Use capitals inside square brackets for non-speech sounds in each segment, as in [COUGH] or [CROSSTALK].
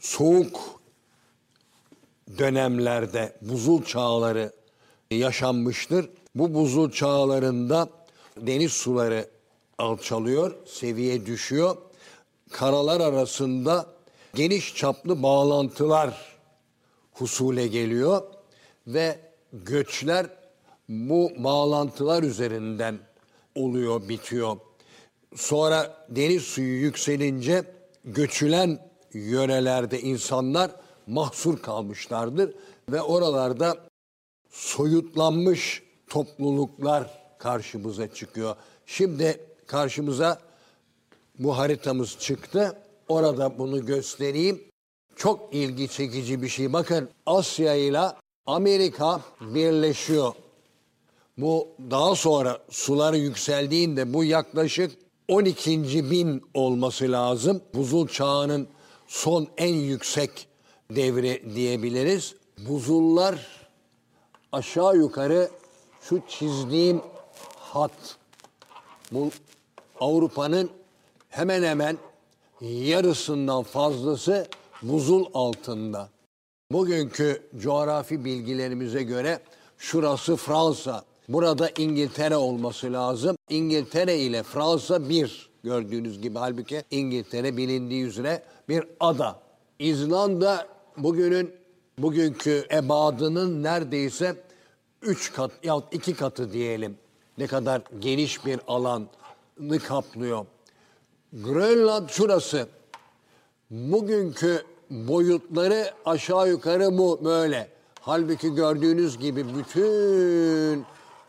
soğuk dönemlerde buzul çağları yaşanmıştır. Bu buzul çağlarında deniz suları alçalıyor, seviye düşüyor. Karalar arasında geniş çaplı bağlantılar husule geliyor ve göçler bu bağlantılar üzerinden oluyor, bitiyor. Sonra deniz suyu yükselince göçülen yörelerde insanlar mahsur kalmışlardır ve oralarda soyutlanmış topluluklar karşımıza çıkıyor. Şimdi karşımıza bu haritamız çıktı. Orada bunu göstereyim. Çok ilgi çekici bir şey. Bakın Asya ile Amerika birleşiyor. Bu daha sonra sular yükseldiğinde bu yaklaşık 12. bin olması lazım. Buzul çağının son en yüksek devri diyebiliriz. Buzullar aşağı yukarı şu çizdiğim hat. Bu Avrupa'nın hemen hemen yarısından fazlası buzul altında. Bugünkü coğrafi bilgilerimize göre şurası Fransa. Burada İngiltere olması lazım. İngiltere ile Fransa bir gördüğünüz gibi. Halbuki İngiltere bilindiği üzere bir ada. İzlanda bugünün bugünkü ebadının neredeyse üç kat ya iki katı diyelim. Ne kadar geniş bir alanı kaplıyor. Grönland şurası. Bugünkü boyutları aşağı yukarı bu böyle. Halbuki gördüğünüz gibi bütün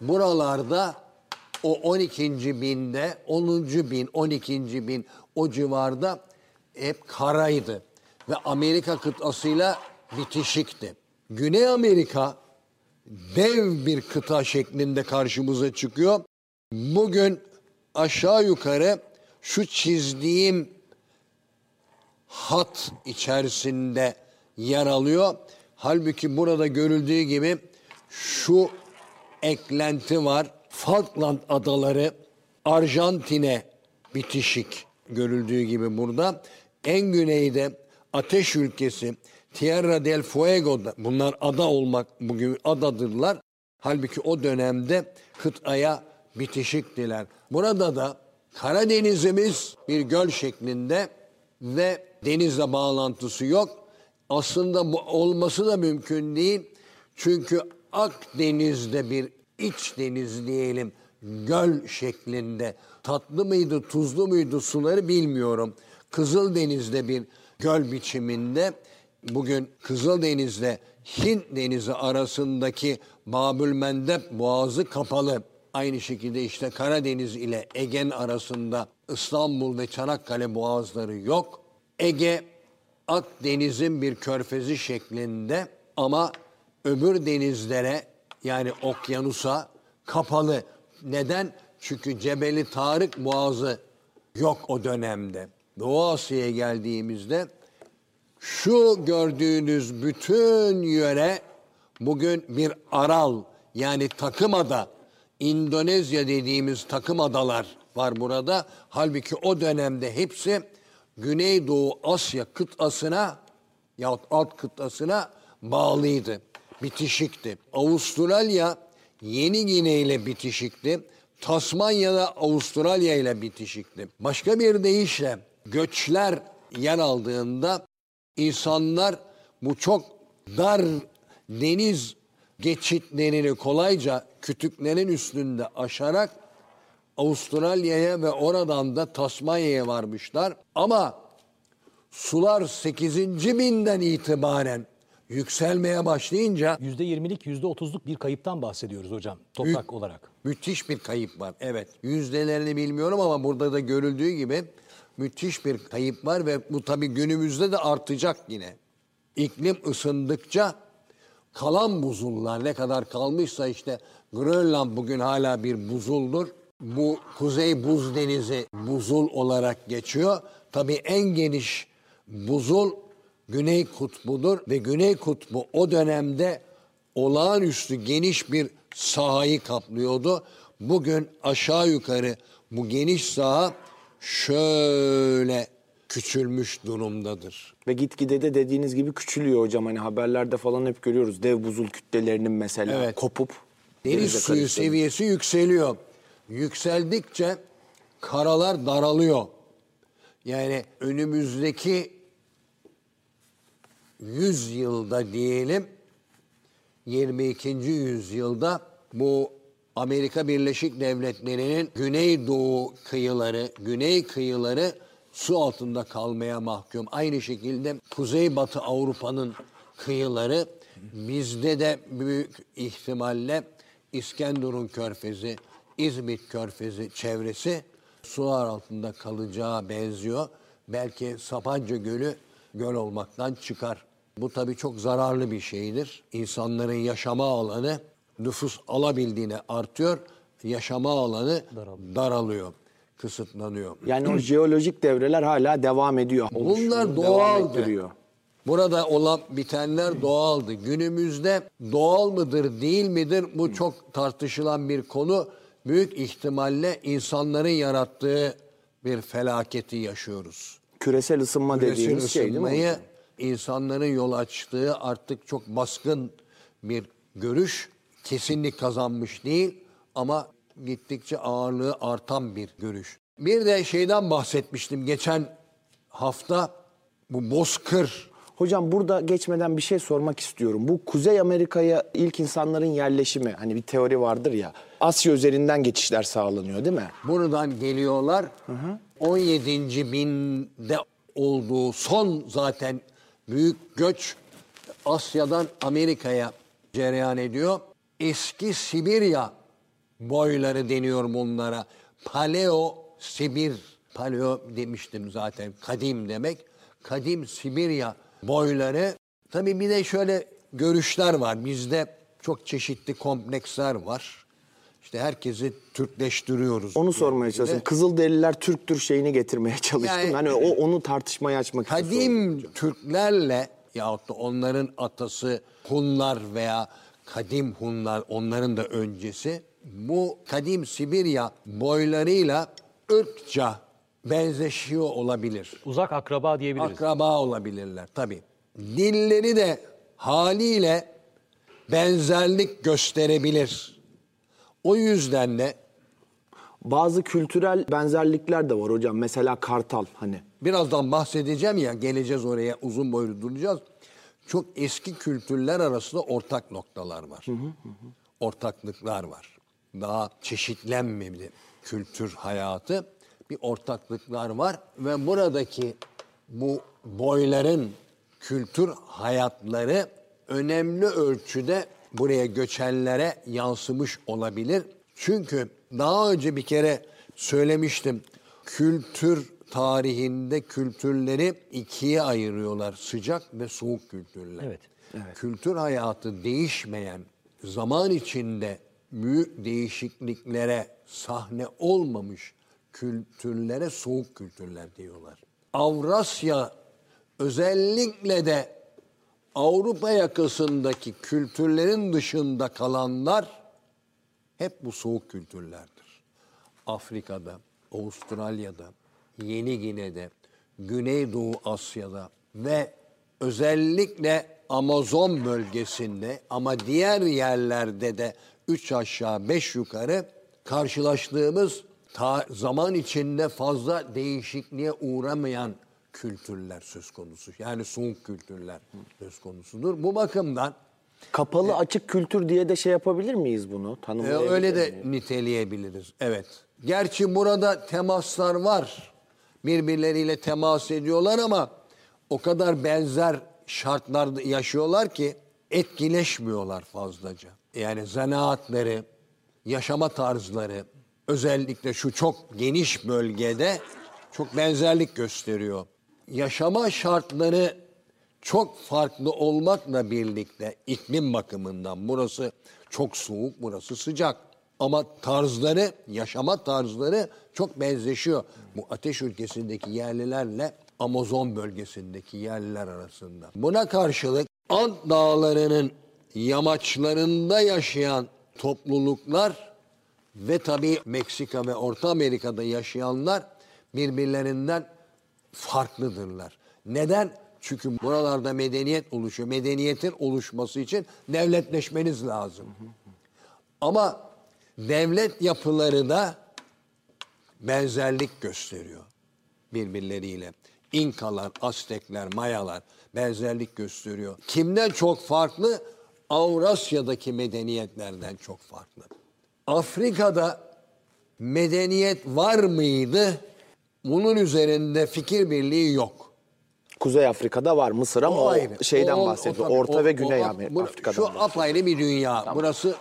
buralarda o 12. binde, 10. bin, 12. bin o civarda hep karaydı. Ve Amerika kıtasıyla bitişikti. Güney Amerika dev bir kıta şeklinde karşımıza çıkıyor. Bugün aşağı yukarı şu çizdiğim hat içerisinde yer alıyor. Halbuki burada görüldüğü gibi şu eklenti var. Falkland adaları Arjantin'e bitişik görüldüğü gibi burada. En güneyde ateş ülkesi Tierra del Fuego'da bunlar ada olmak bugün adadırlar. Halbuki o dönemde kıtaya bitişiktiler. Burada da Karadenizimiz bir göl şeklinde ve denizle bağlantısı yok. Aslında bu olması da mümkün değil. Çünkü Akdeniz'de bir iç deniz diyelim göl şeklinde tatlı mıydı tuzlu muydu suları bilmiyorum. Kızıldeniz'de bir göl biçiminde bugün Kızıldeniz'le Hint Denizi arasındaki Babül Mendeb Boğazı kapalı. Aynı şekilde işte Karadeniz ile Ege'nin arasında İstanbul ve Çanakkale boğazları yok. Ege Akdeniz'in bir körfezi şeklinde ama öbür denizlere yani okyanusa kapalı. Neden? Çünkü Cebeli Tarık Boğazı yok o dönemde. Doğu Asya'ya geldiğimizde şu gördüğünüz bütün yöre bugün bir aral yani takımada İndonezya dediğimiz takım adalar var burada. Halbuki o dönemde hepsi Güneydoğu Asya kıtasına yahut alt kıtasına bağlıydı. Bitişikti. Avustralya Yeni Gine ile bitişikti. Tasmanya da Avustralya ile bitişikti. Başka bir deyişle göçler yer aldığında insanlar bu çok dar deniz geçitlerini kolayca kütüklerin üstünde aşarak Avustralya'ya ve oradan da Tasmanya'ya varmışlar. Ama sular 8. binden itibaren yükselmeye başlayınca %20'lik %30'luk bir kayıptan bahsediyoruz hocam toprak Büyük- olarak. müthiş bir kayıp var. Evet yüzdelerini bilmiyorum ama burada da görüldüğü gibi müthiş bir kayıp var ve bu tabii günümüzde de artacak yine. İklim ısındıkça kalan buzullar ne kadar kalmışsa işte Grönland bugün hala bir buzuldur. Bu Kuzey Buz Denizi buzul olarak geçiyor. Tabii en geniş buzul Güney Kutbu'dur ve Güney Kutbu o dönemde olağanüstü geniş bir sahayı kaplıyordu. Bugün aşağı yukarı bu geniş saha şöyle küçülmüş durumdadır. Ve gitgide de dediğiniz gibi küçülüyor hocam. Hani haberlerde falan hep görüyoruz. Dev buzul kütlelerinin mesela Evet. kopup Deniz suyu karıştığını. seviyesi yükseliyor. Yükseldikçe karalar daralıyor. Yani önümüzdeki 100 yılda diyelim 22. yüzyılda bu Amerika Birleşik Devletleri'nin güneydoğu kıyıları, güney kıyıları su altında kalmaya mahkum. Aynı şekilde Kuzeybatı Avrupa'nın kıyıları bizde de büyük ihtimalle İskenderun Körfezi, İzmit Körfezi çevresi sular altında kalacağı benziyor. Belki Sapanca Gölü göl olmaktan çıkar. Bu tabii çok zararlı bir şeydir. İnsanların yaşama alanı nüfus alabildiğine artıyor. Yaşama alanı daralıyor, kısıtlanıyor. Yani o jeolojik devreler hala devam ediyor. Bunlar doğaldı. Burada olan bitenler doğaldı. Günümüzde doğal mıdır değil midir bu çok tartışılan bir konu. Büyük ihtimalle insanların yarattığı bir felaketi yaşıyoruz. Küresel ısınma Küresel dediğimiz şey değil mi? İnsanların yol açtığı artık çok baskın bir görüş kesinlik kazanmış değil ama gittikçe ağırlığı artan bir görüş. Bir de şeyden bahsetmiştim geçen hafta bu bozkır Hocam burada geçmeden bir şey sormak istiyorum. Bu Kuzey Amerika'ya ilk insanların yerleşimi hani bir teori vardır ya. Asya üzerinden geçişler sağlanıyor değil mi? buradan geliyorlar. 17. binde olduğu son zaten büyük göç Asya'dan Amerika'ya cereyan ediyor. Eski Sibirya boyları deniyor bunlara. Paleo Sibir. Paleo demiştim zaten. Kadim demek. Kadim Sibirya boyları. Tabii bir de şöyle görüşler var. Bizde çok çeşitli kompleksler var. İşte herkesi Türkleştiriyoruz. Onu sormaya çalıştım. Kızılderililer Türktür şeyini getirmeye çalıştım. Yani- hani o onu tartışmaya açmak için sordum Kadim. Türklerle yahut da onların atası Hunlar veya kadim Hunlar onların da öncesi bu kadim Sibirya boylarıyla ırkça benzeşiyor olabilir. Uzak akraba diyebiliriz. Akraba olabilirler tabii. Dilleri de haliyle benzerlik gösterebilir. O yüzden de Bazı kültürel benzerlikler de var hocam. Mesela kartal hani. birazdan bahsedeceğim ya geleceğiz oraya uzun boylu duracağız. Çok eski kültürler arasında ortak noktalar var. Ortaklıklar var. Daha çeşitlenmedi kültür hayatı. Bir ortaklıklar var ve buradaki bu boyların kültür hayatları önemli ölçüde buraya göçenlere yansımış olabilir. Çünkü daha önce bir kere söylemiştim. Kültür tarihinde kültürleri ikiye ayırıyorlar. Sıcak ve soğuk kültürler. Evet, Kültür hayatı değişmeyen, zaman içinde büyük değişikliklere sahne olmamış kültürlere soğuk kültürler diyorlar. Avrasya özellikle de Avrupa yakasındaki kültürlerin dışında kalanlar hep bu soğuk kültürlerdir. Afrika'da, Avustralya'da, Yeni Gine'de, Güneydoğu Asya'da ve özellikle Amazon bölgesinde ama diğer yerlerde de üç aşağı beş yukarı karşılaştığımız ta- zaman içinde fazla değişikliğe uğramayan kültürler söz konusu. Yani soğuk kültürler söz konusudur. Bu bakımdan Kapalı açık kültür diye de şey yapabilir miyiz bunu? e, Tanımlayabilir öyle de miyiz? niteleyebiliriz. Evet. Gerçi burada temaslar var. Birbirleriyle temas ediyorlar ama o kadar benzer şartlarda yaşıyorlar ki etkileşmiyorlar fazlaca. Yani zanaatları, yaşama tarzları özellikle şu çok geniş bölgede çok benzerlik gösteriyor. Yaşama şartları çok farklı olmakla birlikte iklim bakımından burası çok soğuk, burası sıcak. Ama tarzları, yaşama tarzları çok benzeşiyor. Bu ateş ülkesindeki yerlilerle Amazon bölgesindeki yerliler arasında. Buna karşılık Ant dağlarının yamaçlarında yaşayan topluluklar ve tabii Meksika ve Orta Amerika'da yaşayanlar birbirlerinden farklıdırlar. Neden? Çünkü buralarda medeniyet oluşuyor. Medeniyetin oluşması için devletleşmeniz lazım. Ama devlet yapıları da benzerlik gösteriyor birbirleriyle. İnkalar, Aztekler, Mayalar benzerlik gösteriyor. Kimden çok farklı? Avrasya'daki medeniyetlerden çok farklı. Afrika'da medeniyet var mıydı? Bunun üzerinde fikir birliği yok. Kuzey Afrika'da var Mısır ama o, ayrı. şeyden O- o bahsediyor. tabii, Orta o- ve Güney o- Amerika Afrika'dan. Şu apayrı bir dünya. Burası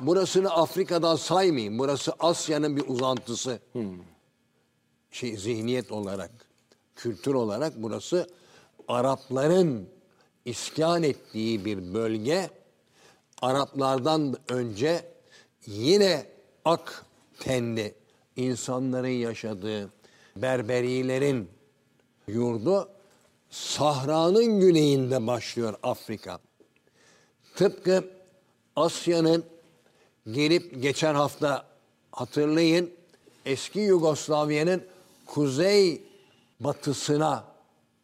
burasını Afrika'dan saymayın. Burası Asya'nın bir uzantısı. Şey zihniyet olarak, kültür olarak burası Arapların iskan ettiği bir bölge. Araplardan önce yine ak tenli insanların yaşadığı Berberilerin yurdu Sahra'nın güneyinde başlıyor Afrika. Tıpkı Asya'nın gelip geçen hafta hatırlayın eski Yugoslavya'nın kuzey batısına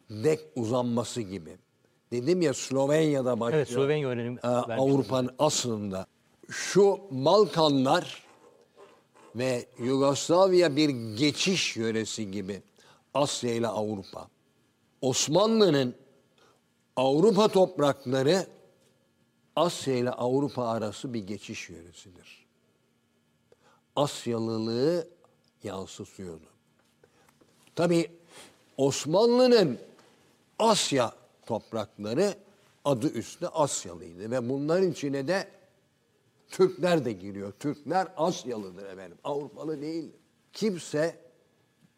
dek uzanması gibi. Dedim ya Slovenya'da başlıyor. Evet, Slovenya örneğini Ee. Avrupa'nın aslında. Şu Balkanlar ve Yugoslavya bir geçiş yöresi gibi Asya ile Avrupa. Osmanlı'nın Avrupa toprakları Asya ile Avrupa arası bir geçiş yöresidir. Asyalılığı yansıtıyordu. Tabi Osmanlı'nın Asya toprakları adı üstü Asyalıydı ve bunların içine de Türkler de giriyor. Türkler Asyalıdır efendim. Avrupalı değil. Kimse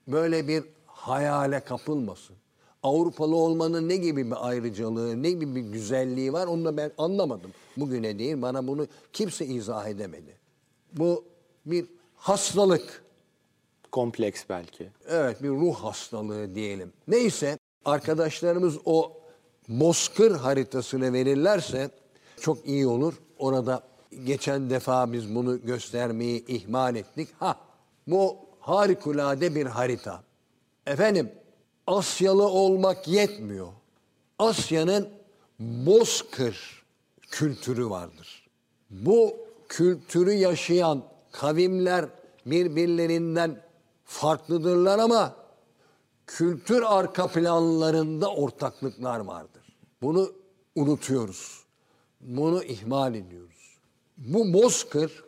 böyle bir hayale kapılmasın. Avrupalı olmanın ne gibi bir ayrıcalığı, ne gibi bir güzelliği var onu da ben anlamadım. Bugüne değil bana bunu kimse izah edemedi. Bu bir hastalık. Kompleks belki. Evet bir ruh hastalığı diyelim. Neyse arkadaşlarımız o bozkır haritasını verirlerse çok iyi olur. Orada geçen defa biz bunu göstermeyi ihmal ettik. Ha bu harikulade bir harita. Efendim Asyalı olmak yetmiyor. Asya'nın bozkır kültürü vardır. Bu kültürü yaşayan kavimler birbirlerinden farklıdırlar ama kültür arka planlarında ortaklıklar vardır. Bunu unutuyoruz. Bunu ihmal ediyoruz. Bu bozkır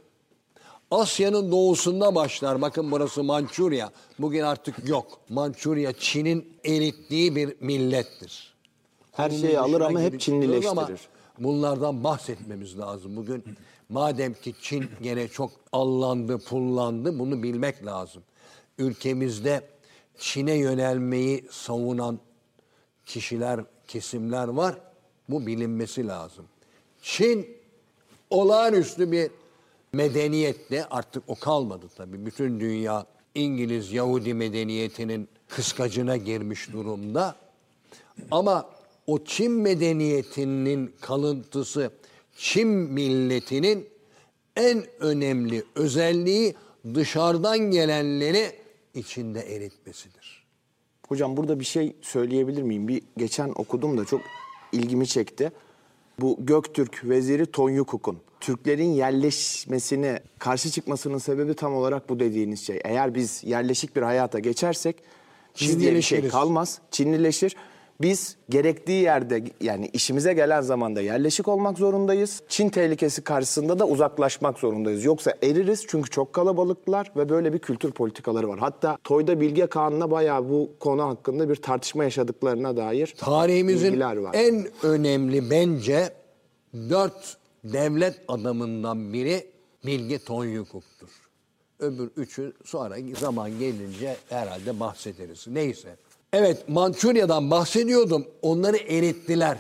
Asya'nın doğusunda başlar. Bakın burası Mançurya. Bugün artık yok. Mançurya Çin'in erittiği bir millettir. Her Konunun şeyi alır ama hep Çinlileştirir. ama bunlardan bahsetmemiz lazım. Bugün madem ki Çin gene çok allandı, pullandı bunu bilmek lazım. Ülkemizde Çin'e yönelmeyi savunan kişiler, kesimler var. Bu bilinmesi lazım. Çin olağanüstü bir medeniyette artık o kalmadı tabii. Bütün dünya İngiliz Yahudi medeniyetinin kıskacına girmiş durumda. Ama o Çin medeniyetinin kalıntısı Çin milletinin en önemli özelliği dışarıdan gelenleri içinde eritmesidir. Hocam burada bir şey söyleyebilir miyim? Bir geçen okudum da çok ilgimi çekti. Bu Göktürk veziri Tonyukuk'un Türklerin yerleşmesine karşı çıkmasının sebebi tam olarak bu dediğiniz şey. Eğer biz yerleşik bir hayata geçersek Çin diye bir şey kalmaz. Çinlileşir. Biz gerektiği yerde yani işimize gelen zamanda yerleşik olmak zorundayız. Çin tehlikesi karşısında da uzaklaşmak zorundayız. Yoksa eririz çünkü çok kalabalıklar ve böyle bir kültür politikaları var. Hatta Toy'da Bilge Kağan'la bayağı bu konu hakkında bir tartışma yaşadıklarına dair Tarihimizin var. en önemli bence dört devlet adamından biri Bilge Tonyukuk'tur. Öbür üçü sonra zaman gelince herhalde bahsederiz. Neyse. Evet Mançurya'dan bahsediyordum. Onları erittiler.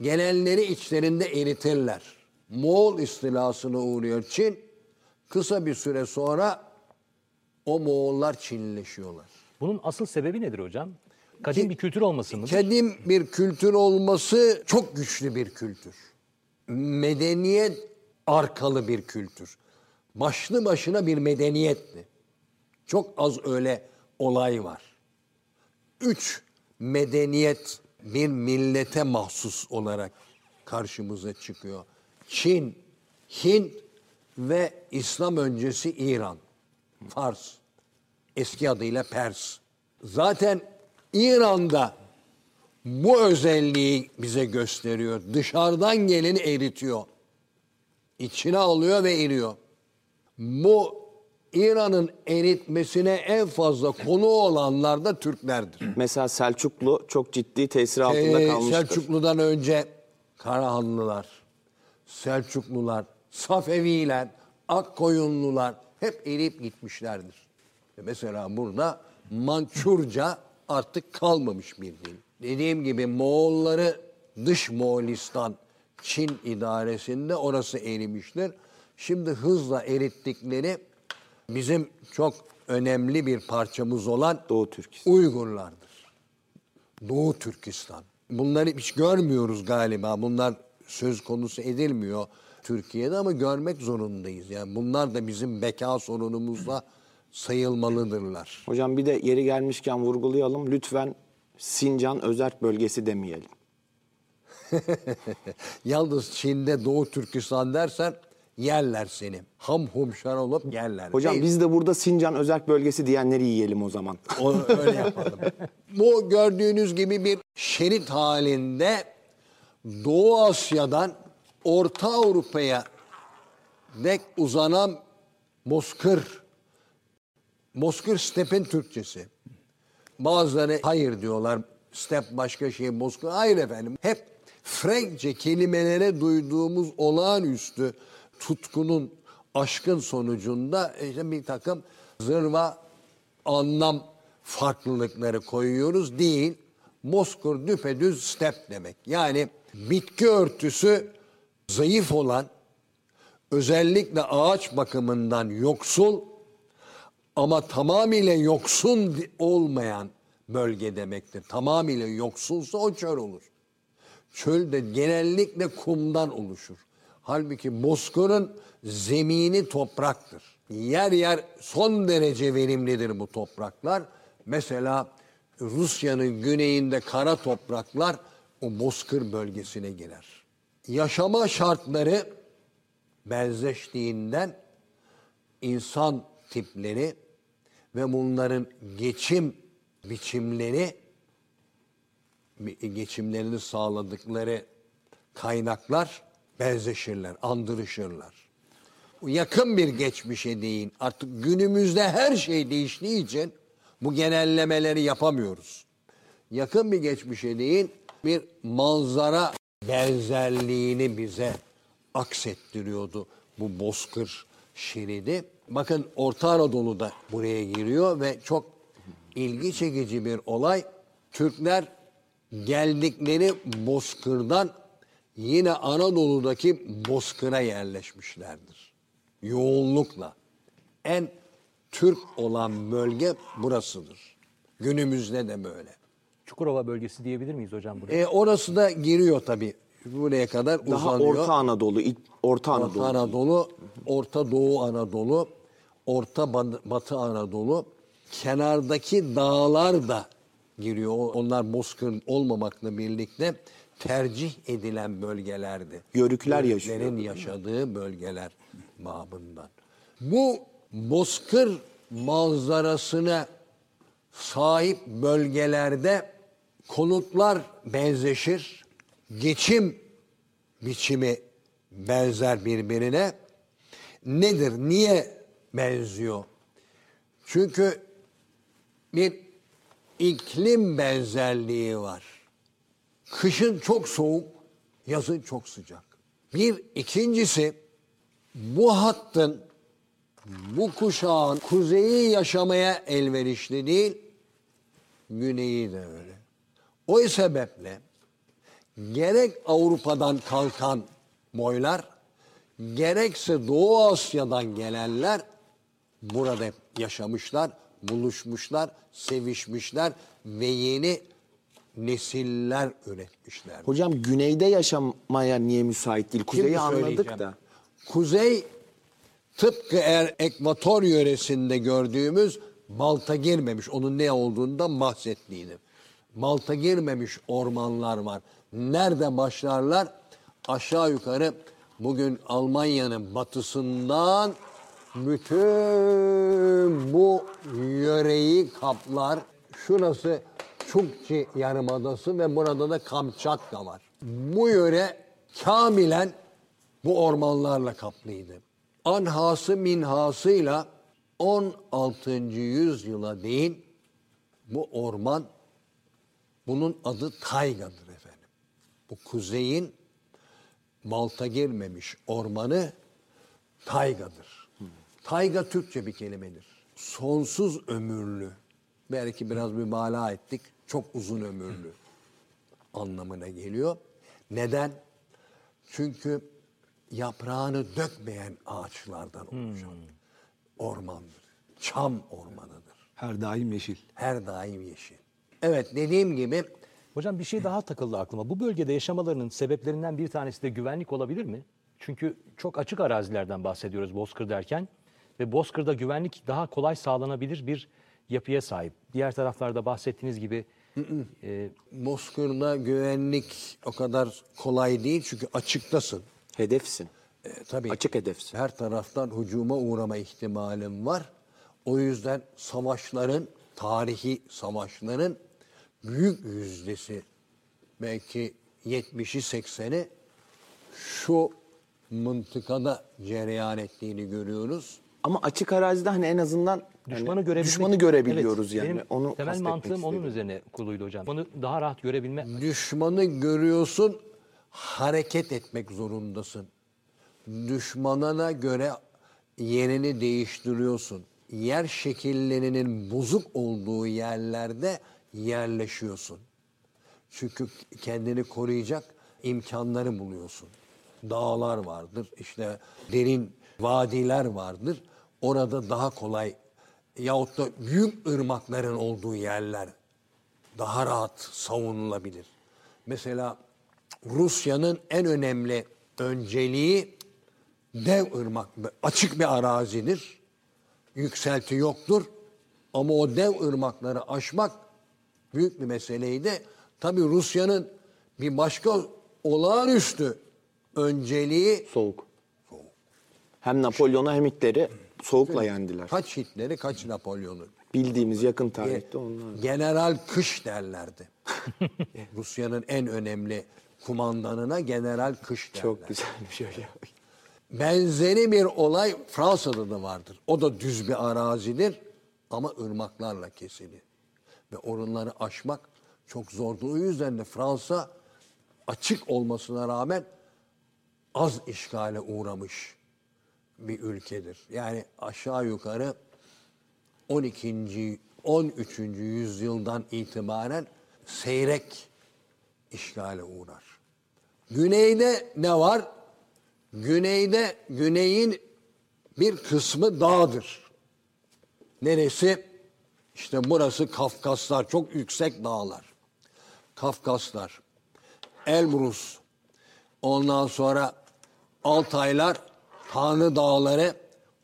Gelenleri içlerinde eritirler. Moğol istilasına uğruyor Çin. Kısa bir süre sonra o Moğollar Çinleşiyorlar. Bunun asıl sebebi nedir hocam? Kadim bir kültür olması mıdır? Kadim bir kültür olması çok güçlü bir kültür. Medeniyet arkalı bir kültür. Başlı başına bir medeniyetti. Çok az öyle olay var. Üç medeniyet bir millete mahsus olarak karşımıza çıkıyor. Çin, Hint ve İslam öncesi İran. Fars. Eski adıyla Pers. Zaten İran'da bu özelliği bize gösteriyor. Dışarıdan geleni eritiyor. İçine alıyor ve eriyor. Bu İran'ın eritmesine en fazla konu olanlar da Türklerdir. [CLEARS THROAT] Mesela Selçuklu çok ciddi tesir altında Ee, kalmıştır. Selçuklu'dan önce Karahanlılar, Selçuklular, Safeviler, Akkoyunlular hep eriyip gitmişlerdir. Ve Mesela burada Mançurca artık kalmamış bir dil. Dediğim gibi Moğolları dış Moğolistan, Çin idaresinde orası erimiştir. Şimdi hızla erittikleri bizim çok önemli bir parçamız olan Doğu Türkistan. Uygurlardır. Doğu Türkistan. Bunları hiç görmüyoruz galiba. Bunlar söz konusu edilmiyor Türkiye'de ama görmek zorundayız. Yani bunlar da bizim beka sorunumuzla sayılmalıdırlar. Hocam bir de yeri gelmişken vurgulayalım. Lütfen Sincan özerk bölgesi demeyelim. [LAUGHS] Yalnız Çin'de Doğu Türkistan dersen yerler seni. Ham humşar olup yerler. Hocam Değil. biz de burada Sincan özerk bölgesi diyenleri yiyelim o zaman. O, öyle yapalım. [LAUGHS] Bu gördüğünüz gibi bir şerit halinde Doğu Asya'dan Orta Avrupa'ya dek uzanan Bozkır. Bozkır stepin Türkçesi. Bazıları hayır diyorlar. Step başka şey Bozkır. Hayır efendim. Hep Frenkçe kelimelere duyduğumuz olağanüstü tutkunun, aşkın sonucunda işte bir takım zırva anlam farklılıkları koyuyoruz değil. Bozkır düpedüz step demek. Yani bitki örtüsü zayıf olan, özellikle ağaç bakımından yoksul ama tamamıyla yoksun olmayan bölge demektir. Tamamıyla yoksulsa o çöl olur. Çöl de genellikle kumdan oluşur. Halbuki bozkırın zemini topraktır. Yer yer son derece verimlidir bu topraklar. Mesela Rusya'nın güneyinde kara topraklar o bozkır bölgesine girer. Yaşama şartları benzeştiğinden insan tipleri ve bunların geçim biçimleri geçimlerini sağladıkları kaynaklar benzeşirler, andırışırlar. Yakın bir geçmişe değil. Artık günümüzde her şey değiştiği için bu genellemeleri yapamıyoruz. Yakın bir geçmişe değil, bir manzara benzerliğini bize aksettiriyordu bu bozkır şeridi. Bakın Orta Anadolu'da buraya giriyor ve çok ilgi çekici bir olay. Türkler geldikleri bozkırdan yine Anadolu'daki bozkıra yerleşmişlerdir. Yoğunlukla. En Türk olan bölge burasıdır. Günümüzde de böyle. Çukurova bölgesi diyebilir miyiz hocam buraya? E, orası da giriyor tabii. Buraya kadar Daha uzanıyor. Orta Anadolu, Orta Anadolu. Orta Anadolu, Orta Doğu Anadolu, Orta Batı Anadolu. Kenardaki dağlar da giriyor. Onlar bozkır olmamakla birlikte tercih edilen bölgelerdi. Yörükler yaşıyor. Yörüklerin yaşadığı bölgeler babından. Bu bozkır manzarasına sahip bölgelerde konutlar benzeşir. Geçim biçimi benzer birbirine. Nedir? Niye benziyor? Çünkü bir iklim benzerliği var. Kışın çok soğuk, yazın çok sıcak. Bir ikincisi bu hattın bu kuşağın kuzeyi yaşamaya elverişli değil, güneyi de öyle. O sebeple gerek Avrupa'dan kalkan boylar, gerekse Doğu Asya'dan gelenler burada yaşamışlar, buluşmuşlar, sevişmişler ve yeni nesiller üretmişler. Hocam güneyde yaşamaya niye müsait değil? Kuzeyi Şimdi anladık da. Kuzey tıpkı eğer ekvator yöresinde gördüğümüz balta girmemiş. Onun ne olduğundan bahsettiydim. Balta girmemiş ormanlar var. Nerede başlarlar? Aşağı yukarı bugün Almanya'nın batısından bütün bu yöreyi kaplar. Şurası Çukçi Yarımadası ve burada da Kamçatka var. Bu yöre kamilen bu ormanlarla kaplıydı. Anhası minhasıyla 16. yüzyıla değin bu orman bunun adı tayga'dır efendim. Bu kuzeyin balta girmemiş ormanı tayga'dır. Tayga Türkçe bir kelimedir. Sonsuz ömürlü. Belki biraz mübalağa ettik. Çok uzun ömürlü anlamına geliyor. Neden? Çünkü yaprağını dökmeyen ağaçlardan oluşan ormandır. Çam ormanıdır. Her daim yeşil. Her daim yeşil. Evet dediğim gibi Hocam bir şey daha takıldı aklıma. Bu bölgede yaşamalarının sebeplerinden bir tanesi de güvenlik olabilir mi? Çünkü çok açık arazilerden bahsediyoruz Bozkır derken ve Bozkır'da güvenlik daha kolay sağlanabilir bir yapıya sahip. Diğer taraflarda bahsettiğiniz gibi e, Bozkır'da güvenlik o kadar kolay değil çünkü açıktasın. Hedefsin. E, tabii Açık hedefsin. her taraftan hücuma uğrama ihtimalin var. O yüzden savaşların, tarihi savaşların büyük yüzdesi belki 70'i 80'i şu mıntıkada cereyan ettiğini görüyoruz. Ama açık arazide hani en azından düşmanı hani görebilmek. düşmanı görebiliyoruz Evet, yani. Benim Onu temel mantığım onun istedim. üzerine kuruluydu hocam. Onu daha rahat görebilme. Düşmanı görüyorsun, hareket etmek zorundasın. Düşmanına göre yerini değiştiriyorsun. Yer şekillerinin bozuk olduğu yerlerde yerleşiyorsun. Çünkü kendini koruyacak imkanları buluyorsun. Dağlar vardır, işte derin vadiler vardır. Orada daha kolay yahut da büyük ırmakların olduğu yerler daha rahat savunulabilir. Mesela Rusya'nın en önemli önceliği dev ırmak, açık bir arazidir. Yükselti yoktur. Ama o dev ırmakları aşmak büyük bir meseleydi. Tabii Rusya'nın bir başka olağanüstü önceliği Soğuk. Hem Napolyon'u hem Hitler'i soğukla yendiler. kaç Hitler'i kaç Napolyon'u. Bildiğimiz yakın tarihte onlar. General Kış derlerdi. [LAUGHS] Rusya'nın en önemli kumandanına General Kış derler. Çok güzel bir şey. [LAUGHS] Benzeri bir olay Fransa'da da vardır. O da düz bir arazidir ama ırmaklarla kesili. Ve orunları aşmak çok zordu. O yüzden de Fransa açık olmasına rağmen az işgale uğramış bir ülkedir. Yani aşağı yukarı 12. 13. yüzyıldan itibaren seyrek işgale uğrar. Güneyde ne var? Güneyde güneyin bir kısmı dağdır. Neresi? İşte burası Kafkaslar, çok yüksek dağlar. Kafkaslar, Elbrus, ondan sonra Altaylar, Tanrı Dağları,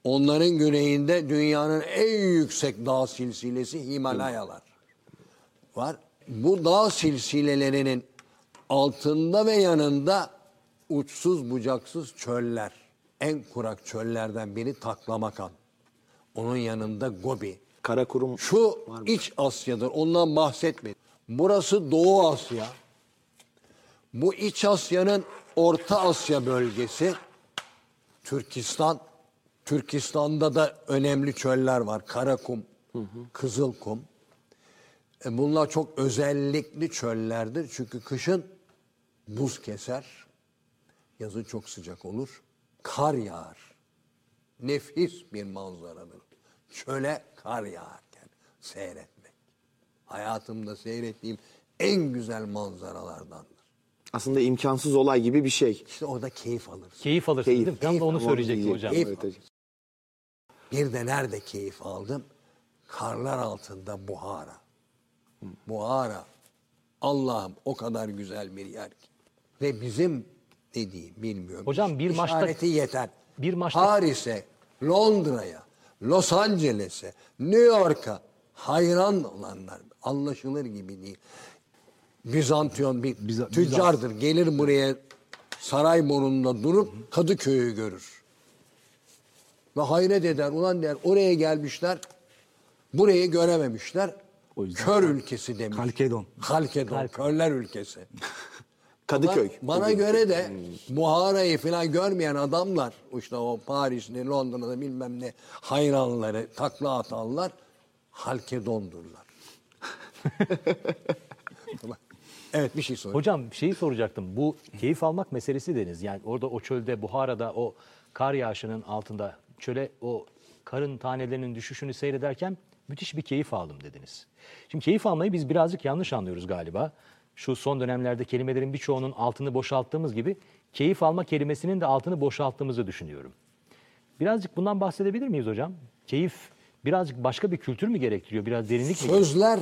onların güneyinde dünyanın en yüksek dağ silsilesi Himalayalar var. Bu dağ silsilelerinin altında ve yanında uçsuz bucaksız çöller. En kurak çöllerden biri Taklamakan. Onun yanında Gobi. Karakurum Şu iç Asya'dır. Ondan bahsetmedim. Burası Doğu Asya. Bu iç Asya'nın Orta Asya bölgesi. Türkistan. Türkistan'da da önemli çöller var. Karakum, Kızılkum. E bunlar çok özellikli çöllerdir. Çünkü kışın buz keser. Yazın çok sıcak olur. Kar yağar. Nefis bir manzaradır. Çöle kar yağarken seyretmek. Hayatımda seyrettiğim en güzel manzaralardandır. Aslında imkansız olay gibi bir şey. İşte orada keyif alırsın. Keyif alırsın Keyif, değil mi? Tam da onu iyi. hocam. Keyif Evet hocam. Bir de nerede keyif aldım? Karlar altında Buhara. Buhara. Allah'ım o kadar güzel bir yer ki. Ve bizim dediğim bilmiyorum. Hocam bir maçta- İşareti yeter. bir maçta- Paris'e, Londra'ya, Los Angeles'e, New York'a hayran olanlar anlaşılır gibi değil. Bizantiyon bir Biza- tüccardır. Gelir buraya Sarayburnu'nda durup Kadıköy'ü görür. Ve hayret eder. Ulan der oraya gelmişler. Burayı görememişler. O yüzden- Kör ülkesi demiş. Kalkedon. Kalkedon. Körler ülkesi. [LAUGHS] Kadıköy. Bana, bana göre de Buhara'yı falan görmeyen adamlar işte o Paris'te, Londra'da bilmem ne hayranları, takla atanlar Halkedondurlar. [LAUGHS] evet bir şey söyle. Hocam şeyi soracaktım. Bu keyif almak meselesi deniz. Yani orada o çölde, Buhara'da o kar yağışının altında çöle o karın tanelerinin düşüşünü seyrederken müthiş bir keyif aldım dediniz. Şimdi keyif almayı biz birazcık yanlış anlıyoruz galiba. Şu son dönemlerde kelimelerin birçoğunun altını boşalttığımız gibi keyif alma kelimesinin de altını boşalttığımızı düşünüyorum. Birazcık bundan bahsedebilir miyiz hocam? Keyif birazcık başka bir kültür mü gerektiriyor? Biraz derinlik mi? Sözler,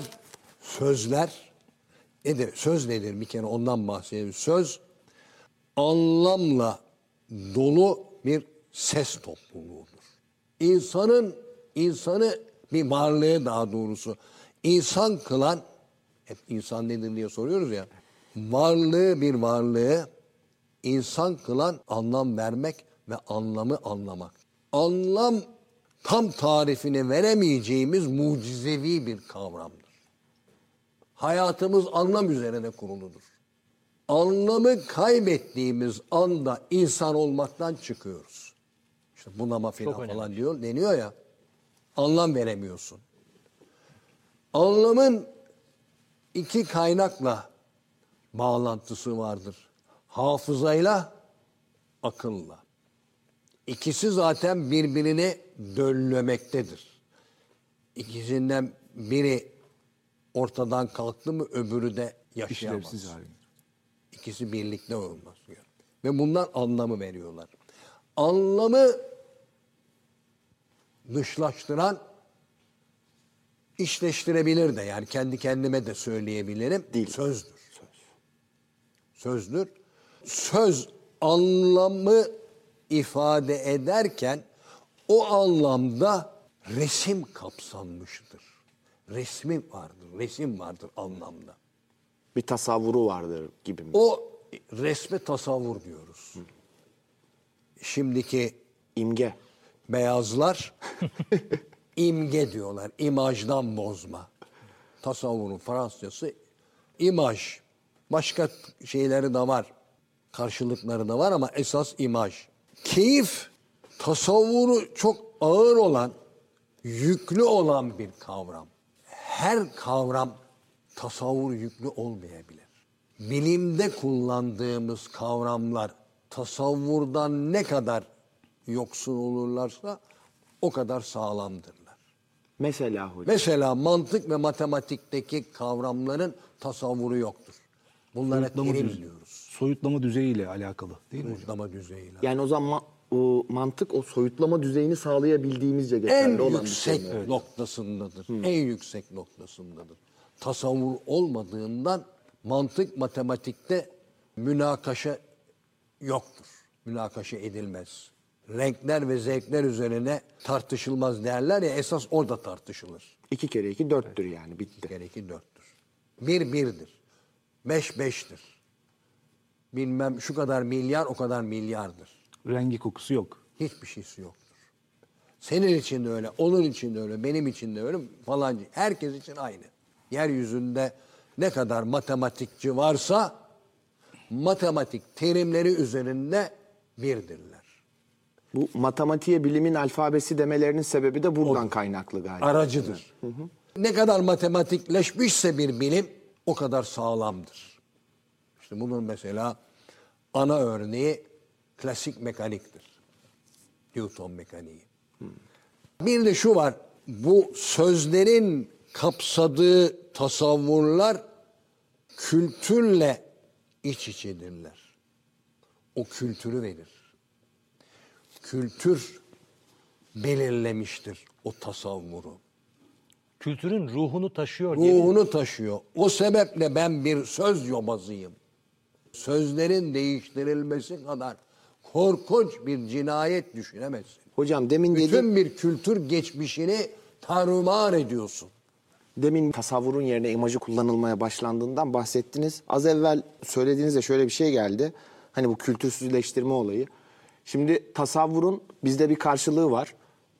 sözler nedir? Söz nedir? Bir kere ondan bahsedelim. Söz anlamla dolu bir ses topluluğudur. İnsanın insanı bir varlığı daha doğrusu insan kılan hep insan nedir diye soruyoruz ya. Varlığı bir varlığı insan kılan anlam vermek ve anlamı anlamak. Anlam tam tarifini veremeyeceğimiz mucizevi bir kavramdır. Hayatımız anlam üzerine kuruludur. Anlamı kaybettiğimiz anda insan olmaktan çıkıyoruz. İşte bunama Çok falan diyor, deniyor ya. Anlam veremiyorsun. Anlamın iki kaynakla bağlantısı vardır. Hafızayla, akılla. İkisi zaten birbirini döllemektedir. İkisinden biri ortadan kalktı mı öbürü de yaşayamaz. İşlevsiz. İkisi birlikte olmaz. diyor. Ve bundan anlamı veriyorlar. Anlamı dışlaştıran işleştirebilir de yani kendi kendime de söyleyebilirim. Değil. Sözdür. Sözdür. Söz anlamı ifade ederken o anlamda resim kapsanmıştır. Resmi vardır, resim vardır anlamda. Bir tasavvuru vardır gibi mi? O resme tasavvur diyoruz. Şimdiki İmge. beyazlar [LAUGHS] imge diyorlar. İmajdan bozma. Tasavvurun Fransızcası imaj. Başka şeyleri de var. Karşılıkları da var ama esas imaj. Keyif tasavvuru çok ağır olan, yüklü olan bir kavram. Her kavram tasavvur yüklü olmayabilir. Bilimde kullandığımız kavramlar tasavvurdan ne kadar yoksun olurlarsa o kadar sağlamdırlar. Mesela hocam. Mesela mantık ve matematikteki kavramların tasavvuru yoktur. Bunlara Soyutlama, terim diyoruz. soyutlama düzeyiyle alakalı değil mi? hocam? Soyutlama düzeyiyle. Yani o zaman ma- o mantık o soyutlama düzeyini sağlayabildiğimizce geçerli en olan yüksek bir şey. mi? noktasındadır. En yüksek noktasındadır. Tasavvur olmadığından mantık matematikte münakaşa yoktur. Münakaşa edilmez. Renkler ve zevkler üzerine tartışılmaz derler ya esas orada tartışılır. İki kere iki dörttür yani bitti. İki dörttür. Bir birdir. Beş beştir. Bilmem şu kadar milyar o kadar milyardır. Rengi kokusu yok. Hiçbir şeysi yoktur. Senin için de öyle, onun için de öyle, benim için de öyle falan. Herkes için aynı. Yeryüzünde ne kadar matematikçi varsa matematik terimleri üzerinde birdirler. Bu matematiğe bilimin alfabesi demelerinin sebebi de buradan kaynaklı galiba. Aracıdır. Ne kadar matematikleşmişse bir bilim o kadar sağlamdır. İşte bunun mesela ana örneği klasik mekaniktir. Newton mekaniği. Bir de şu var. Bu sözlerin kapsadığı tasavvurlar kültürle iç içedirler. O kültürü verir. Kültür belirlemiştir o tasavvuru. Kültürün ruhunu taşıyor Ruhunu taşıyor. O sebeple ben bir söz yobazıyım. Sözlerin değiştirilmesi kadar korkunç bir cinayet düşünemezsiniz. Hocam demin dedi, Bütün bir kültür geçmişini tarumar ediyorsun. demin tasavvurun yerine imajı kullanılmaya başlandığından bahsettiniz. Az evvel söylediğinizde şöyle bir şey geldi. Hani bu kültürsüzleştirme olayı. Şimdi tasavvurun bizde bir karşılığı var.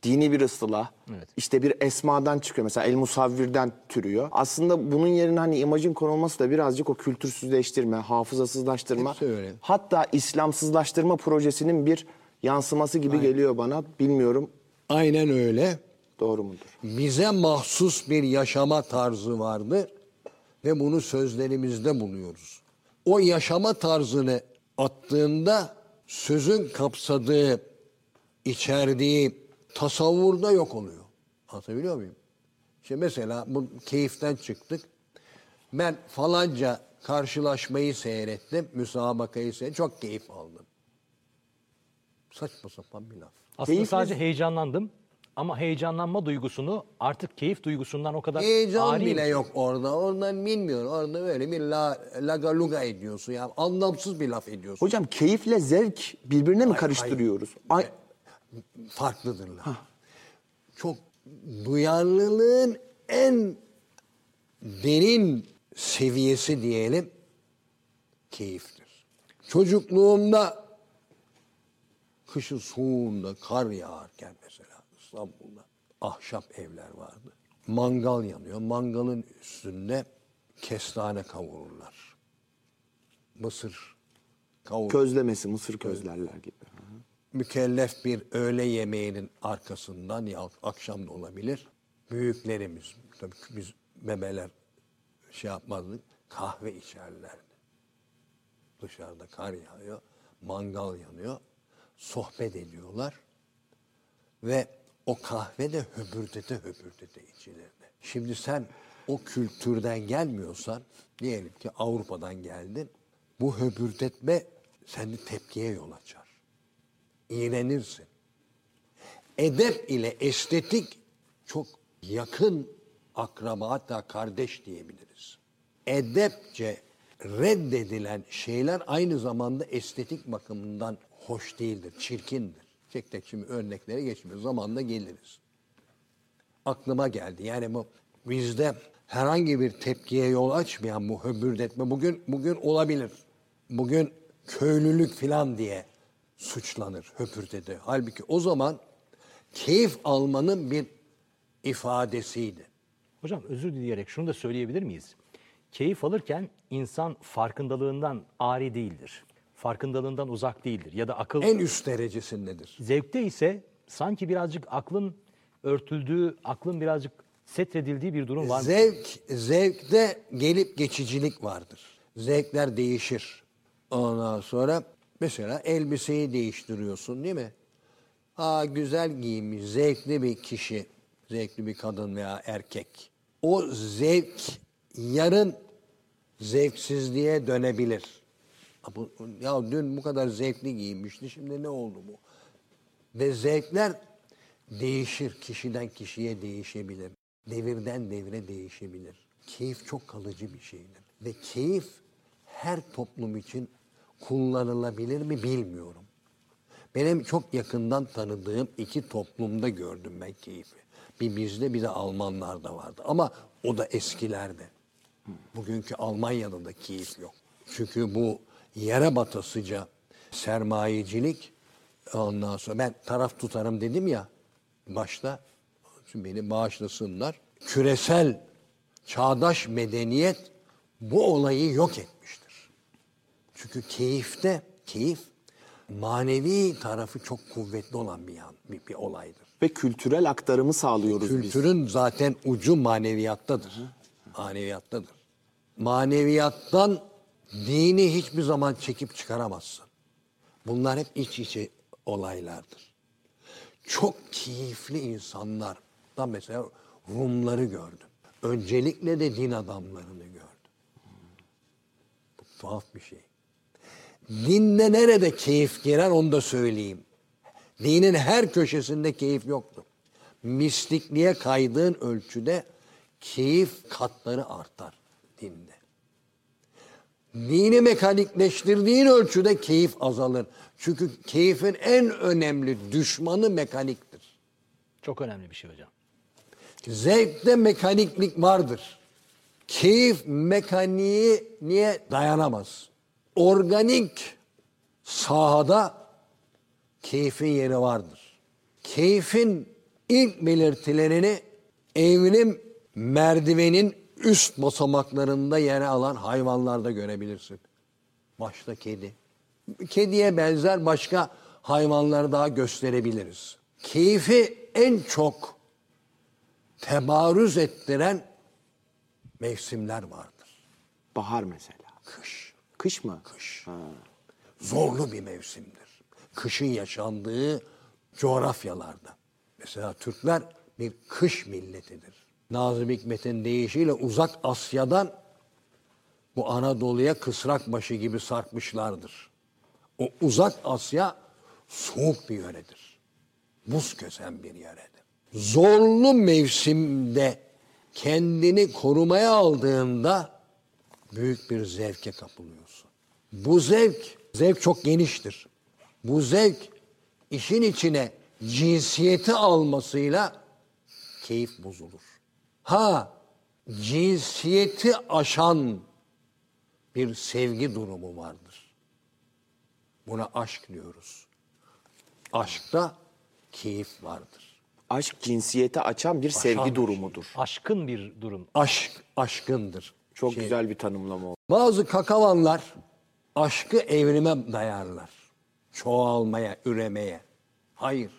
Dini bir ıstılah. Evet. İşte bir esmadan çıkıyor. Mesela el musavvirden türüyor. Aslında bunun yerine hani imajın konulması da birazcık o kültürsüzleştirme, hafızasızlaştırma. Hatta İslamsızlaştırma projesinin bir yansıması gibi geliyor bana. Bilmiyorum Aynen öyle. doğru mudur? Bize mahsus bir yaşama tarzı vardı ve bunu sözlerimizde buluyoruz. O yaşama tarzını attığında sözün kapsadığı, içerdiği tasavvurda yok oluyor. Anlatabiliyor muyum? İşte mesela bu keyiften çıktık. Ben falanca karşılaşmayı seyrettim, müsabakayı seyrettim. Çok keyif aldım. Saçma sapan bir laf. Aslında Keyifli- sadece heyecanlandım ama heyecanlanma duygusunu artık keyif duygusundan o kadar Heyecan ari- bile yok orada. Oradan bilmiyorum. Orada böyle bir la, laga luga ediyorsun. Ya anlamsız bir laf ediyorsun. Hocam keyifle zevk birbirine mi karıştırıyoruz? Ay, Farklıdırlar. Çok duyarlılığın en derin seviyesi diyelim keyiftir. Çocukluğumda kışın soğuğunda kar yağarken mesela İstanbul'da ahşap evler vardı. Mangal yanıyor. Mangalın üstünde kestane kavururlar. Mısır kavururlar. közlemesi, mısır közlerler gibi. Mükellef bir öğle yemeğinin arkasından ya akşam da olabilir. Büyüklerimiz, tabii biz bebeler şey yapmazdık, kahve içerlerdi. Dışarıda kar yağıyor, mangal yanıyor, sohbet ediyorlar. Ve o kahve de höbürdete höbürdete içilirdi. Şimdi sen o kültürden gelmiyorsan, diyelim ki Avrupa'dan geldin, bu höbürdetme seni tepkiye yol açar iğrenirsin. Edep ile estetik çok yakın akraba hatta kardeş diyebiliriz. Edepçe reddedilen şeyler aynı zamanda estetik bakımından hoş değildir, çirkindir. Tek tek şimdi örneklere geçmiyor. Zamanla geliriz. Aklıma geldi. Yani bu bizde herhangi bir tepkiye yol açmayan bu höbürdetme bugün bugün olabilir. Bugün köylülük falan diye suçlanır höpürdedi. Halbuki o zaman keyif almanın bir ifadesiydi. Hocam özür dileyerek şunu da söyleyebilir miyiz? Keyif alırken insan farkındalığından ari değildir. Farkındalığından uzak değildir. Ya da akıl En üst derecesindedir. Zevkte ise sanki birazcık aklın örtüldüğü, aklın birazcık setredildiği bir durum var mı? Zevk, zevkte gelip geçicilik vardır. Zevkler değişir. Ondan sonra mesela elbiseyi değiştiriyorsun değil mi? Aa güzel giyinmiş, zevkli bir kişi, zevkli bir kadın veya erkek. O zevk yarın zevksizliğe dönebilir. Ya dün bu kadar zevkli giyinmişti, şimdi ne oldu bu? Ve zevkler değişir. Kişiden kişiye değişebilir. Devirden devre değişebilir. Keyif çok kalıcı bir şeydir. Ve keyif her toplum için kullanılabilir mi bilmiyorum. Benim çok yakından tanıdığım iki toplumda gördüm ben keyfi. Bir bizde bir de Almanlarda vardı. Ama o da eskilerde. Bugünkü Almanya'da da keyif yok. Çünkü bu yere batasıca sermayecilik ondan sonra ben taraf tutarım dedim ya başta beni bağışlasınlar. Küresel çağdaş medeniyet bu olayı yok etmiştir. Çünkü keyifte keyif manevi tarafı çok kuvvetli olan bir, yan, bir, bir olaydır. Ve kültürel aktarımı sağlıyoruz biz. Kültürün zaten ucu maneviyattadır. Maneviyattadır. Maneviyattan dini hiçbir zaman çekip çıkaramazsın. Bunlar hep iç içe olaylardır. Çok keyifli insanlar. Da mesela Rumları gördüm. Öncelikle de din adamlarını gördüm. Bu tuhaf bir şey. Dinde nerede keyif girer onu da söyleyeyim. Dinin her köşesinde keyif yoktu. Mistikliğe kaydığın ölçüde keyif katları artar dinde. Dini mekanikleştirdiğin ölçüde keyif azalır. Çünkü keyfin en önemli düşmanı mekaniktir. Çok önemli bir şey hocam. Zevkte mekaniklik vardır. Keyif mekaniği niye dayanamaz? Organik sahada keyfin yeri vardır. Keyfin ilk belirtilerini evrim merdivenin üst basamaklarında yer alan hayvanlarda görebilirsin. Başta kedi. Kediye benzer başka hayvanları daha gösterebiliriz. Keyfi en çok tebarüz ettiren mevsimler vardır. Bahar mesela. Kış. Kış mı? Kış. Zorlu bir mevsimdir. Kışın yaşandığı coğrafyalarda. Mesela Türkler bir kış milletidir. Nazım Hikmet'in deyişiyle uzak Asya'dan bu Anadolu'ya kısrak başı gibi sarkmışlardır. O uzak Asya soğuk bir yöredir. Buz kösen bir yöredir. Zorlu mevsimde kendini korumaya aldığında büyük bir zevke kapılıyorsun. Bu zevk, zevk çok geniştir. Bu zevk işin içine cinsiyeti almasıyla keyif bozulur. Ha cinsiyeti aşan bir sevgi durumu vardır. Buna aşk diyoruz. Aşkta keyif vardır. Aşk cinsiyeti açan bir sevgi bir durumudur. Aşkın bir durum. Aşk aşkındır. Çok Şey- güzel bir tanımlama oldu. Bazı kakavanlar aşkı evrime dayarlar. Çoğalmaya, üremeye. Hayır.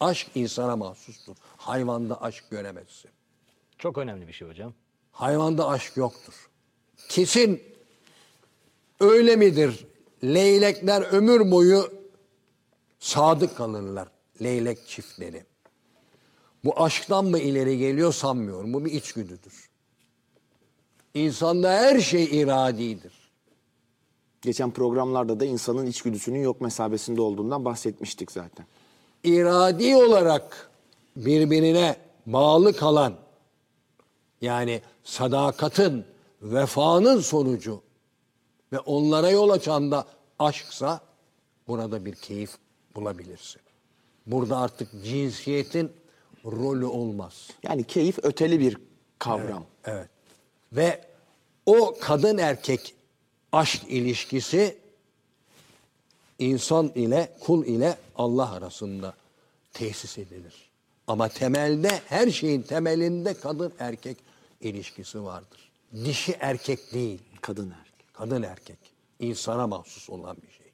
Aşk insana mahsustur. Hayvanda aşk göremezsin. Çok önemli bir şey hocam. Hayvanda aşk yoktur. Kesin öyle midir? Leylekler ömür boyu sadık kalırlar. Leylek çiftleri. Bu aşktan mı ileri geliyor sanmıyorum. Bu bir içgüdüdür. İnsanda her şey iradidir. Geçen programlarda da insanın içgüdüsünün yok mesabesinde olduğundan bahsetmiştik zaten. iradi olarak birbirine bağlı kalan yani sadakatin, vefanın sonucu ve onlara yol açan da aşksa burada bir keyif bulabilirsin. Burada artık cinsiyetin rolü olmaz. Yani keyif öteli bir kavram. Evet. Ve o kadın erkek aşk ilişkisi insan ile kul ile Allah arasında tesis edilir. Ama temelde her şeyin temelinde kadın erkek ilişkisi vardır. Dişi erkek değil, Kadın erkek. kadın erkek. insana mahsus olan bir şey.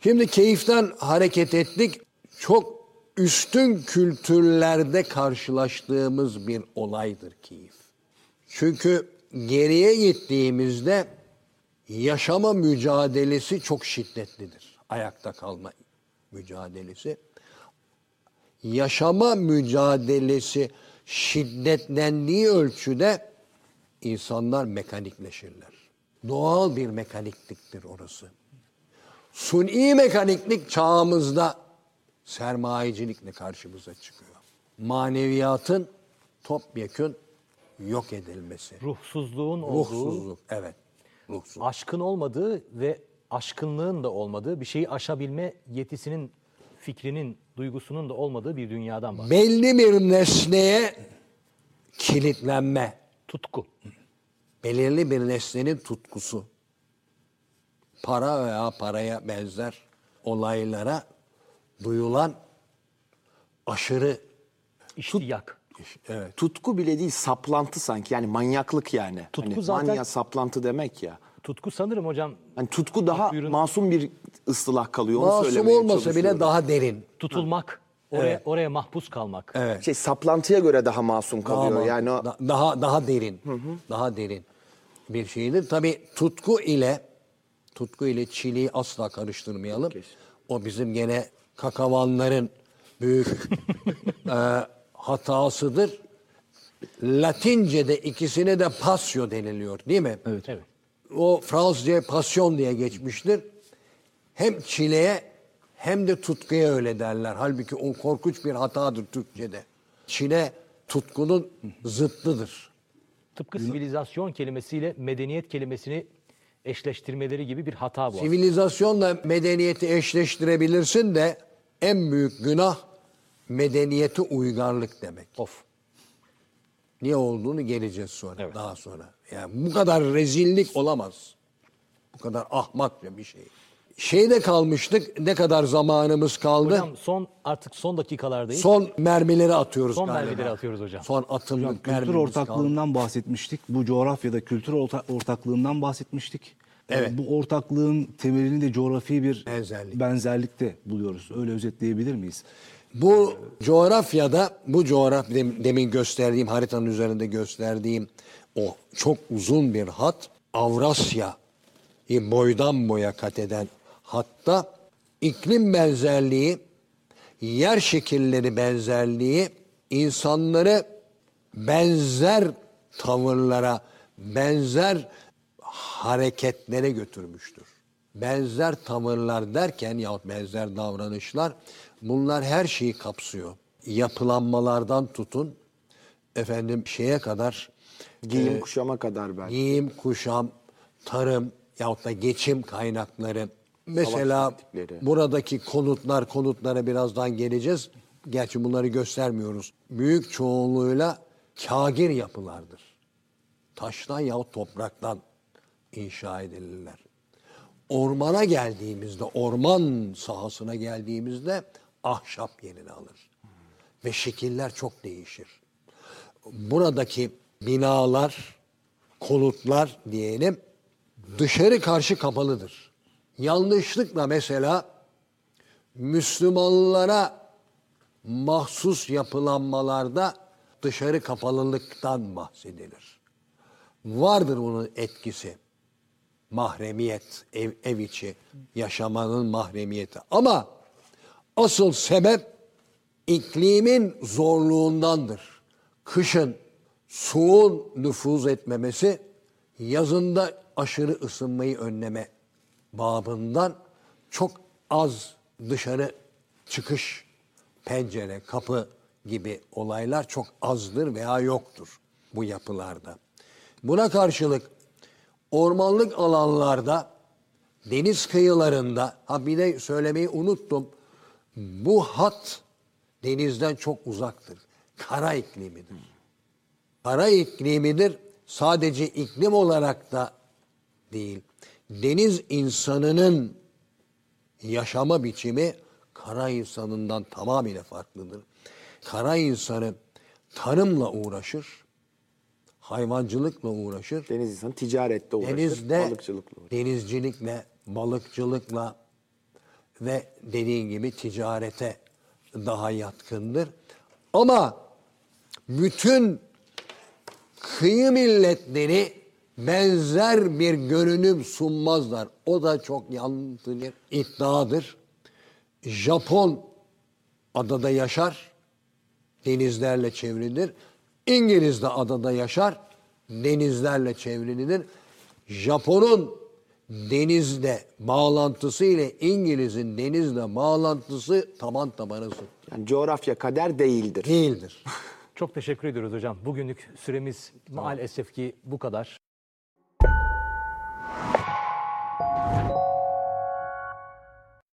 Şimdi keyiften hareket ettik. Çok üstün kültürlerde karşılaştığımız bir olaydır keyif. Çünkü geriye gittiğimizde yaşama mücadelesi çok şiddetlidir. Ayakta kalma mücadelesi. Yaşama mücadelesi şiddetlendiği ölçüde insanlar mekanikleşirler. Doğal bir mekanikliktir orası. Suni mekaniklik çağımızda sermayecilikle karşımıza çıkıyor. Maneviyatın topyekün yok edilmesi. Ruhsuzluğun olduğu, Ruhsuzluk, evet. Ruhsuz. aşkın olmadığı ve aşkınlığın da olmadığı, bir şeyi aşabilme yetisinin, fikrinin, duygusunun da olmadığı bir dünyadan bahsediyoruz. Belli bir nesneye kilitlenme, Tutku. belirli bir nesnenin tutkusu. Para veya paraya benzer olaylara duyulan aşırı İştiyak. Evet Tutku bile değil saplantı sanki yani manyaklık yani. Tutku hani zaten- Manya saplantı demek ya. Tutku sanırım hocam Hani tutku daha Buyurun. masum bir ıstılah kalıyor. Onu masum olmasa bile daha derin. tutulmak, oraya Evet. oraya mahpus kalmak. Evet. şey saplantıya göre daha masum kalıyor. Daha, yani o, da- daha daha derin. Daha derin bir şeydir. Tabii tutku ile tutku ile çiliği asla karıştırmayalım. O bizim gene kakavanların büyük [LAUGHS] e, hatasıdır. Latince'de ikisine de pasio deniliyor değil mi? Evet. Evet. O Fransızca pasyon diye geçmiştir. Hem çileye hem de tutkuya öyle derler. Halbuki o korkunç bir hatadır Türkçe'de. Çile tutkunun zıttıdır. Tıpkı sivilizasyon kelimesiyle medeniyet kelimesini eşleştirmeleri gibi bir hata bu. Sivilizasyonla medeniyeti eşleştirebilirsin de en büyük günah medeniyete uygarlık demek. Of. Niye olduğunu geleceğiz sonra, Evet. daha sonra. Yani bu kadar rezillik olamaz. Bu kadar ahmakça bir şey. Şeyde kalmıştık, ne kadar zamanımız kaldı? Hocam son artık son dakikalardayız. Son mermileri atıyoruz Son galiba. mermileri atıyoruz hocam. Son atımlık Kültür mermimiz kaldı. ortaklığından bahsetmiştik. Bu coğrafyada kültür orta- ortaklığından bahsetmiştik. Evet. Yani Bu ortaklığın temelini de coğrafi bir Benzerlik. benzerlikte buluyoruz. Öyle özetleyebilir miyiz? Bu coğrafyada, bu coğrafya dem- demin gösterdiğim haritanın üzerinde gösterdiğim o çok uzun bir hat Avrasya boydan boya kat eden hatta iklim benzerliği, yer şekilleri benzerliği insanları benzer tavırlara, benzer hareketlere götürmüştür. Benzer tavırlar derken yahut benzer davranışlar bunlar her şeyi kapsıyor. Yapılanmalardan tutun efendim şeye kadar Giyim kuşama kadar belki. giyim, kuşam, tarım yahut da geçim kaynakları. Mesela buradaki konutlar, konutlara birazdan geleceğiz. Gerçi bunları göstermiyoruz. Büyük çoğunluğuyla kagir yapılardır. Taştan yahut topraktan inşa edilirler. Ormana geldiğimizde, orman sahasına geldiğimizde ahşap yerini alır. Ve şekiller çok değişir buradaki binalar, konutlar diyelim dışarı karşı kapalıdır. Yanlışlıkla mesela Müslümanlara mahsus yapılanmalarda dışarı kapalılıktan bahsedilir. Vardır bunun etkisi. Mahremiyet, ev, ev içi yaşamanın mahremiyeti. Ama asıl sebep iklimin zorluğundandır. Kışın soğuğun nüfuz etmemesi, yazında aşırı ısınmayı önleme babından çok az dışarı çıkış, pencere, kapı gibi olaylar çok azdır veya yoktur bu yapılarda. Buna karşılık ormanlık alanlarda, deniz kıyılarında, ha bir de söylemeyi unuttum, bu hat denizden çok uzaktır. Kara iklimidir. Kara iklimidir. Sadece iklim olarak da değil. Deniz insanının yaşama biçimi kara insanından tamamıyla farklıdır. Kara insanı tarımla uğraşır, hayvancılıkla uğraşır. Deniz insanı ticarette uğraşır. Denizde balıkçılıkla uğraşır. denizcilikle, balıkçılıkla ve dediğin gibi ticarete daha yatkındır. Ama bütün kıyı milletleri benzer bir görünüm sunmazlar. O da çok yanlış bir iddiadır. Japon adada yaşar, denizlerle çevrilidir. İngiliz de adada yaşar, denizlerle çevrilidir. Japon'un denizle bağlantısı ile İngiliz'in denizle bağlantısı taban tabana zıt. Yani coğrafya kader değildir. Değildir. [LAUGHS] Çok teşekkür ediyoruz hocam. Bugünlük süremiz maalesef ki bu kadar.